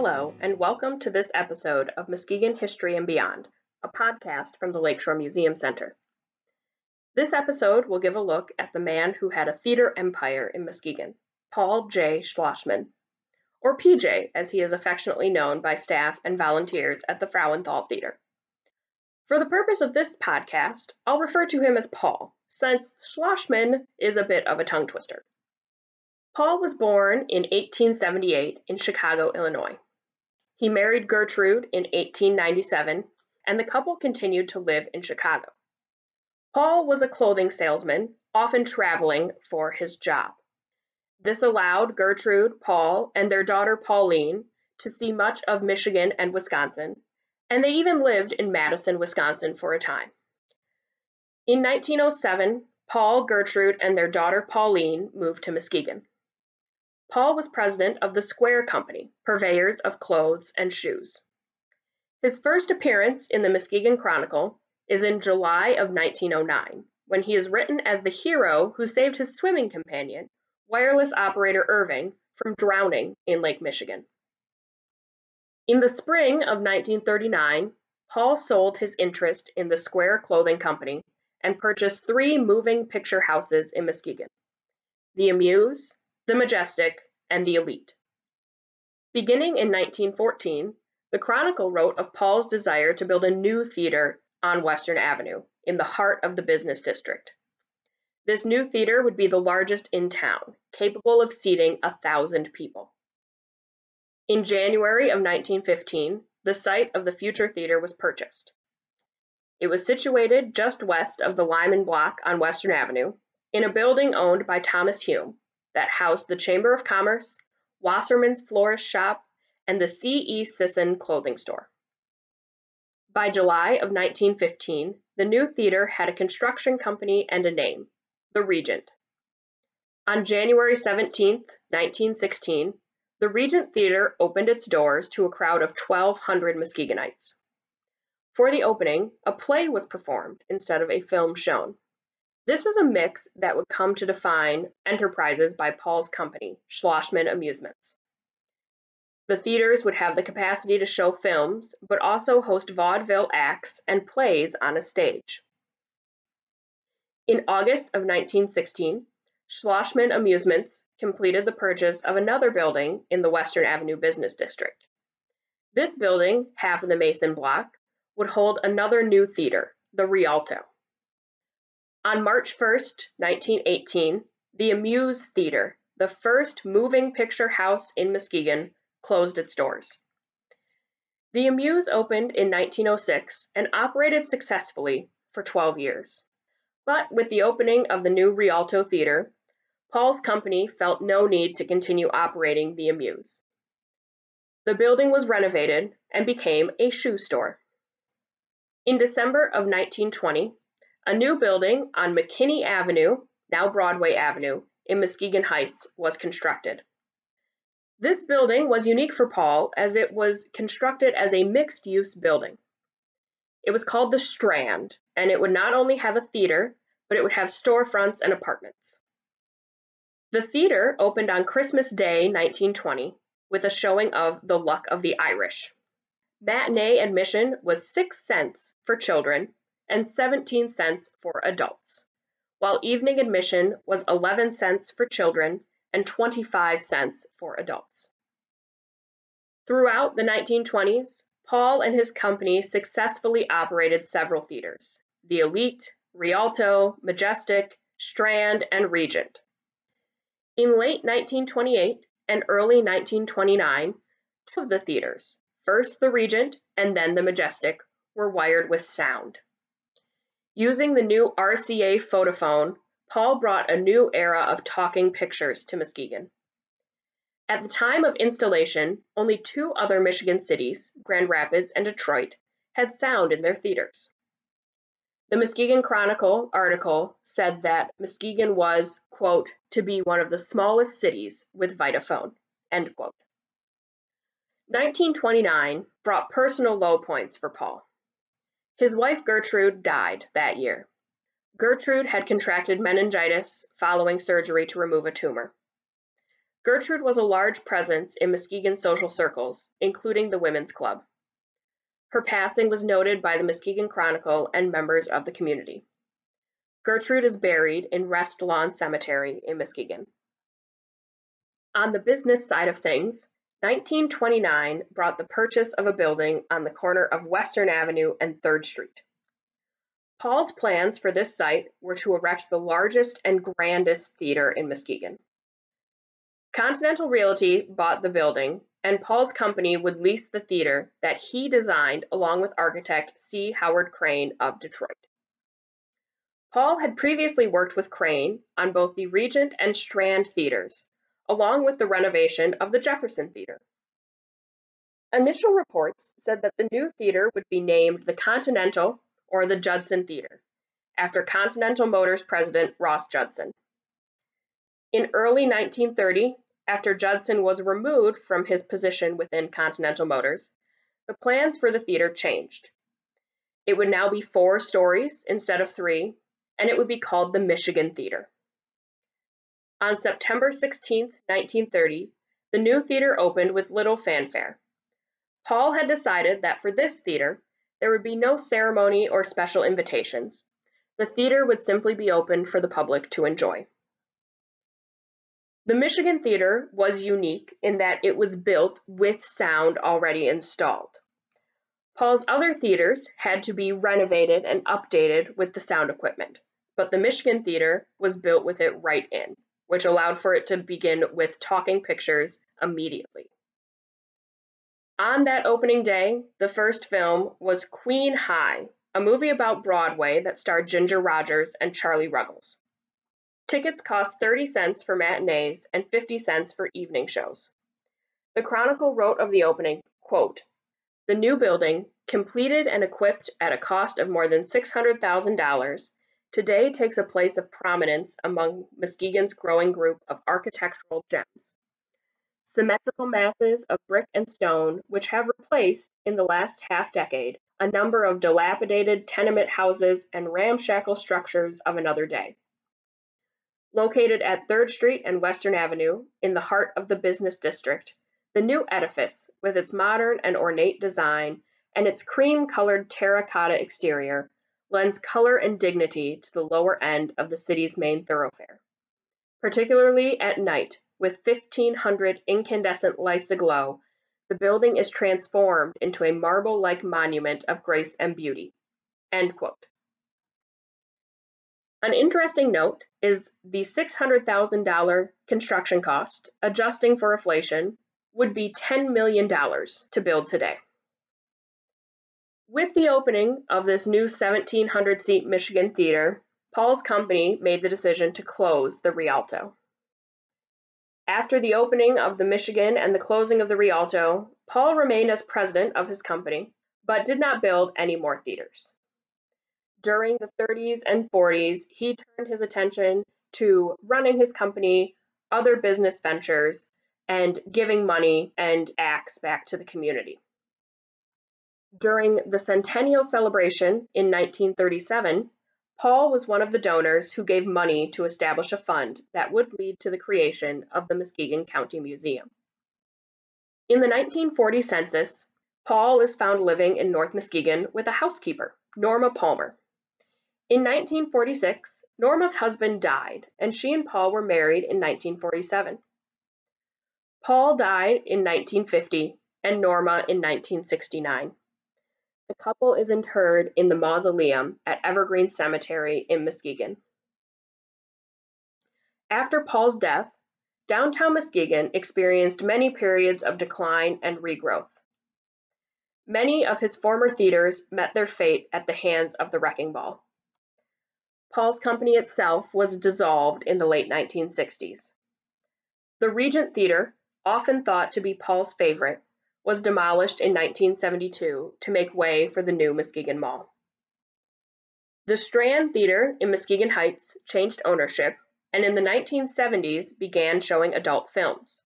Hello, and welcome to this episode of Muskegon History and Beyond, a podcast from the Lakeshore Museum Center. This episode will give a look at the man who had a theater empire in Muskegon, Paul J. Schlossman, or PJ as he is affectionately known by staff and volunteers at the Frauenthal Theater. For the purpose of this podcast, I'll refer to him as Paul, since Schlossman is a bit of a tongue twister. Paul was born in 1878 in Chicago, Illinois. He married Gertrude in 1897, and the couple continued to live in Chicago. Paul was a clothing salesman, often traveling for his job. This allowed Gertrude, Paul, and their daughter Pauline to see much of Michigan and Wisconsin, and they even lived in Madison, Wisconsin for a time. In 1907, Paul, Gertrude, and their daughter Pauline moved to Muskegon. Paul was president of the Square Company, purveyors of clothes and shoes. His first appearance in the Muskegon Chronicle is in July of 1909, when he is written as the hero who saved his swimming companion, wireless operator Irving, from drowning in Lake Michigan. In the spring of 1939, Paul sold his interest in the Square Clothing Company and purchased three moving picture houses in Muskegon the Amuse, the Majestic, and the Elite. Beginning in 1914, the Chronicle wrote of Paul's desire to build a new theater on Western Avenue in the heart of the business district. This new theater would be the largest in town, capable of seating a thousand people. In January of 1915, the site of the future theater was purchased. It was situated just west of the Lyman Block on Western Avenue, in a building owned by Thomas Hume, that housed the Chamber of Commerce, Wasserman's Florist Shop, and the C. E. Sisson clothing store. By July of 1915, the new theater had a construction company and a name, the Regent. On January 17, 1916, the Regent Theater opened its doors to a crowd of 1,200 Muskegonites. For the opening, a play was performed instead of a film shown. This was a mix that would come to define enterprises by Paul's company, Schlossman Amusements. The theaters would have the capacity to show films, but also host vaudeville acts and plays on a stage. In August of 1916, Schlossman Amusements completed the purchase of another building in the Western Avenue Business District. This building, half of the Mason Block, would hold another new theater, the Rialto. On March 1, 1918, the Amuse Theater, the first moving picture house in Muskegon, closed its doors. The Amuse opened in 1906 and operated successfully for 12 years. But with the opening of the new Rialto Theater, Paul's company felt no need to continue operating the Amuse. The building was renovated and became a shoe store. In December of 1920, a new building on McKinney Avenue, now Broadway Avenue, in Muskegon Heights was constructed. This building was unique for Paul as it was constructed as a mixed use building. It was called the Strand, and it would not only have a theater, but it would have storefronts and apartments. The theater opened on Christmas Day 1920 with a showing of The Luck of the Irish. Matinee admission was 6 cents for children and 17 cents for adults, while evening admission was 11 cents for children and 25 cents for adults. Throughout the 1920s, Paul and his company successfully operated several theaters the Elite, Rialto, Majestic, Strand, and Regent. In late 1928 and early 1929, two of the theaters, first the Regent and then the Majestic, were wired with sound. Using the new RCA Photophone, Paul brought a new era of talking pictures to Muskegon. At the time of installation, only two other Michigan cities, Grand Rapids and Detroit, had sound in their theaters. The Muskegon Chronicle article said that Muskegon was, quote, to be one of the smallest cities with Vitaphone, end quote. 1929 brought personal low points for Paul. His wife Gertrude died that year. Gertrude had contracted meningitis following surgery to remove a tumor. Gertrude was a large presence in Muskegon social circles, including the Women's Club. Her passing was noted by the Muskegon Chronicle and members of the community. Gertrude is buried in Rest Lawn Cemetery in Muskegon. On the business side of things, 1929 brought the purchase of a building on the corner of Western Avenue and 3rd Street. Paul's plans for this site were to erect the largest and grandest theater in Muskegon. Continental Realty bought the building, and Paul's company would lease the theater that he designed along with architect C. Howard Crane of Detroit. Paul had previously worked with Crane on both the Regent and Strand theaters, along with the renovation of the Jefferson Theater. Initial reports said that the new theater would be named the Continental or the Judson Theater, after Continental Motors president Ross Judson. In early 1930, after Judson was removed from his position within Continental Motors, the plans for the theater changed. It would now be four stories instead of three, and it would be called the Michigan Theater. On September 16, 1930, the new theater opened with little fanfare. Paul had decided that for this theater, there would be no ceremony or special invitations. The theater would simply be open for the public to enjoy. The Michigan Theater was unique in that it was built with sound already installed. Paul's other theaters had to be renovated and updated with the sound equipment, but the Michigan Theater was built with it right in which allowed for it to begin with talking pictures immediately. On that opening day, the first film was Queen High, a movie about Broadway that starred Ginger Rogers and Charlie Ruggles. Tickets cost 30 cents for matinees and 50 cents for evening shows. The Chronicle wrote of the opening, quote, The new building, completed and equipped at a cost of more than $600,000, today takes a place of prominence among Muskegon's growing group of architectural gems. Symmetrical masses of brick and stone, which have replaced, in the last half decade, a number of dilapidated tenement houses and ramshackle structures of another day. Located at 3rd Street and Western Avenue, in the heart of the business district, the new edifice, with its modern and ornate design and its cream colored terracotta exterior, lends color and dignity to the lower end of the city's main thoroughfare. Particularly at night, with 1,500 incandescent lights aglow, the building is transformed into a marble like monument of grace and beauty. An interesting note is the $600,000 construction cost, adjusting for inflation, would be $10 million to build today. With the opening of this new 1,700 seat Michigan theater, Paul's company made the decision to close the Rialto. After the opening of the Michigan and the closing of the Rialto, Paul remained as president of his company, but did not build any more theaters. During the 30s and 40s, he turned his attention to running his company, other business ventures, and giving money and acts back to the community. During the centennial celebration in 1937, Paul was one of the donors who gave money to establish a fund that would lead to the creation of the Muskegon County Museum. In the 1940 census, Paul is found living in North Muskegon with a housekeeper, Norma Palmer. In 1946, Norma's husband died, and she and Paul were married in 1947. Paul died in 1950 and Norma in 1969. The couple is interred in the mausoleum at Evergreen Cemetery in Muskegon. After Paul's death, downtown Muskegon experienced many periods of decline and regrowth. Many of his former theaters met their fate at the hands of the Wrecking Ball. Paul's company itself was dissolved in the late 1960s. The Regent Theater, often thought to be Paul's favorite, was demolished in 1972 to make way for the new Muskegon Mall. The Strand Theater in Muskegon Heights changed ownership and in the 1970s began showing adult films.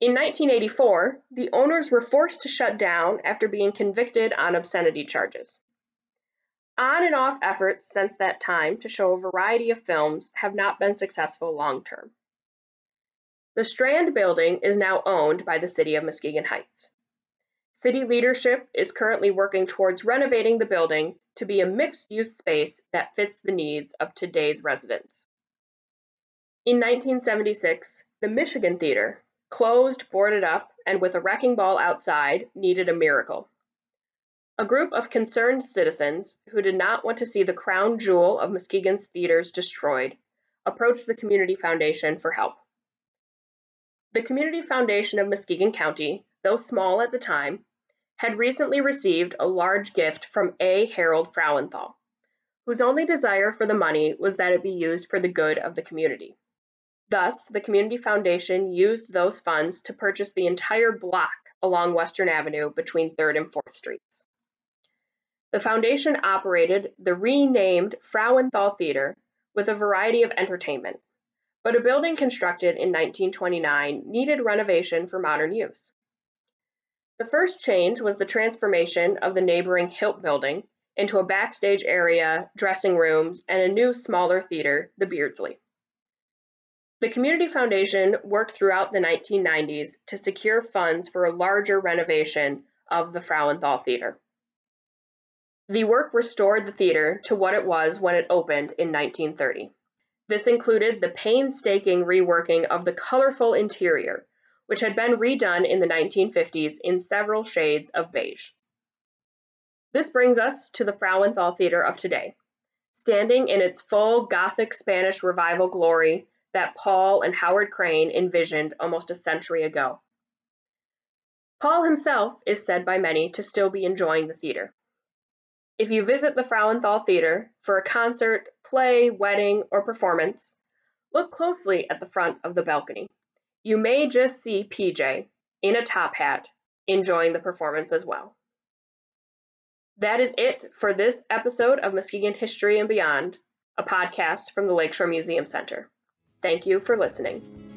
In 1984, the owners were forced to shut down after being convicted on obscenity charges. On and off efforts since that time to show a variety of films have not been successful long term. The Strand building is now owned by the City of Muskegon Heights. City leadership is currently working towards renovating the building to be a mixed use space that fits the needs of today's residents. In 1976, the Michigan Theater, closed, boarded up, and with a wrecking ball outside, needed a miracle. A group of concerned citizens who did not want to see the crown jewel of Muskegon's theaters destroyed approached the Community Foundation for help. The Community Foundation of Muskegon County though small at the time, had recently received a large gift from A. Harold Frauenthal, whose only desire for the money was that it be used for the good of the community. Thus, the Community Foundation used those funds to purchase the entire block along Western Avenue between 3rd and 4th Streets. The foundation operated the renamed Frauenthal Theater with a variety of entertainment, but a building constructed in 1929 needed renovation for modern use. The first change was the transformation of the neighboring Hilt Building into a backstage area, dressing rooms, and a new smaller theater, the Beardsley. The Community Foundation worked throughout the 1990s to secure funds for a larger renovation of the Frauenthal Theater. The work restored the theater to what it was when it opened in 1930. This included the painstaking reworking of the colorful interior, which had been redone in the 1950s in several shades of beige. This brings us to the Frauenthal Theater of today, standing in its full Gothic Spanish revival glory that Paul and Howard Crane envisioned almost a century ago. Paul himself is said by many to still be enjoying the theater. If you visit the Frauenthal Theater for a concert, play, wedding, or performance, look closely at the front of the balcony. You may just see PJ in a top hat enjoying the performance as well. That is it for this episode of Muskegon History and Beyond, a podcast from the Lakeshore Museum Center. Thank you for listening.